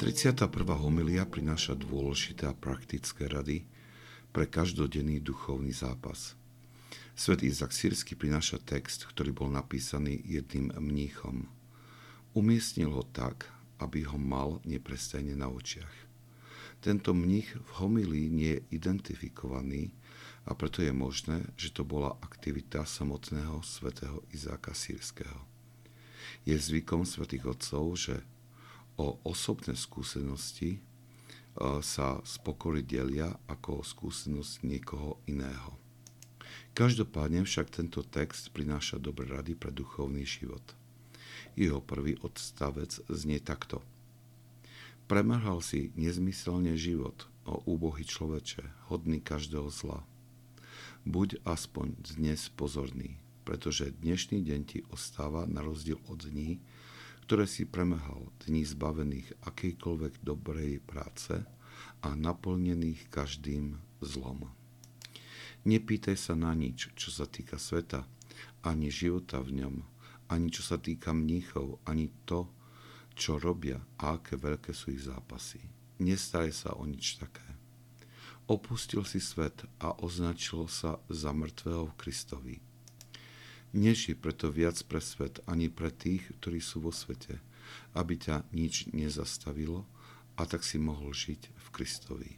31. homilia prináša dôležité a praktické rady pre každodenný duchovný zápas. Svet Izak Sírsky prináša text, ktorý bol napísaný jedným mníchom. Umiestnil ho tak, aby ho mal neprestajne na očiach. Tento mních v homilii nie je identifikovaný a preto je možné, že to bola aktivita samotného svätého Izáka Sírskeho. Je zvykom svätých otcov, že o osobné skúsenosti e, sa spokory delia ako skúsenosť niekoho iného. Každopádne však tento text prináša dobré rady pre duchovný život. Jeho prvý odstavec znie takto. Premrhal si nezmyselne život, o úbohy človeče, hodný každého zla. Buď aspoň dnes pozorný, pretože dnešný deň ti ostáva na rozdiel od dní, ktoré si premehal, dní zbavených akejkoľvek dobrej práce a naplnených každým zlom. Nepýtaj sa na nič, čo sa týka sveta, ani života v ňom, ani čo sa týka mníchov, ani to, čo robia a aké veľké sú ich zápasy. Nestaraj sa o nič také. Opustil si svet a označil sa za mŕtvého v Kristovi. Neži preto viac pre svet ani pre tých, ktorí sú vo svete, aby ťa nič nezastavilo a tak si mohol žiť v Kristovi.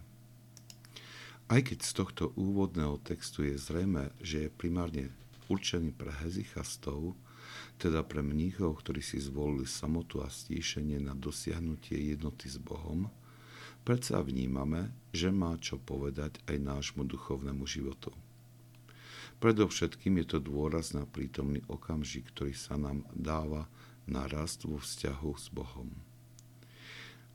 Aj keď z tohto úvodného textu je zrejme, že je primárne určený pre hezichastov, teda pre mníchov, ktorí si zvolili samotu a stíšenie na dosiahnutie jednoty s Bohom, predsa vnímame, že má čo povedať aj nášmu duchovnému životu. Predovšetkým je to dôraz na prítomný okamžik, ktorý sa nám dáva na rast vo vzťahu s Bohom.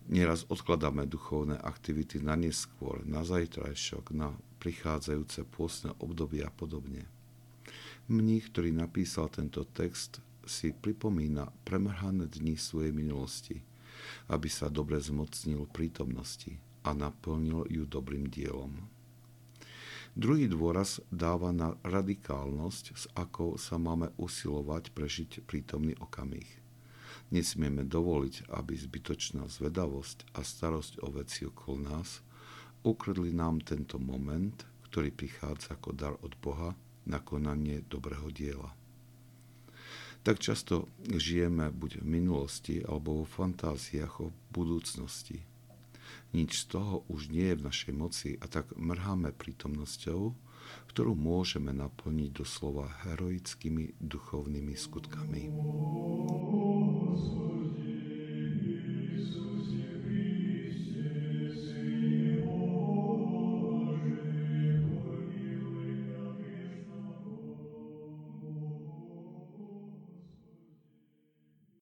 Nieraz odkladáme duchovné aktivity na neskôr, na zajtrajšok, na prichádzajúce pôstne obdobie a podobne. Mních, ktorý napísal tento text, si pripomína premrhané dni svojej minulosti, aby sa dobre zmocnil prítomnosti a naplnil ju dobrým dielom. Druhý dôraz dáva na radikálnosť, s akou sa máme usilovať prežiť prítomný okamih – Nesmieme dovoliť, aby zbytočná zvedavosť a starosť o veci okolo nás ukradli nám tento moment, ktorý prichádza ako dar od Boha na konanie dobrého diela. Tak často žijeme buď v minulosti alebo vo fantáziách o budúcnosti. Nič z toho už nie je v našej moci a tak mrháme prítomnosťou, ktorú môžeme naplniť doslova heroickými duchovnými skutkami.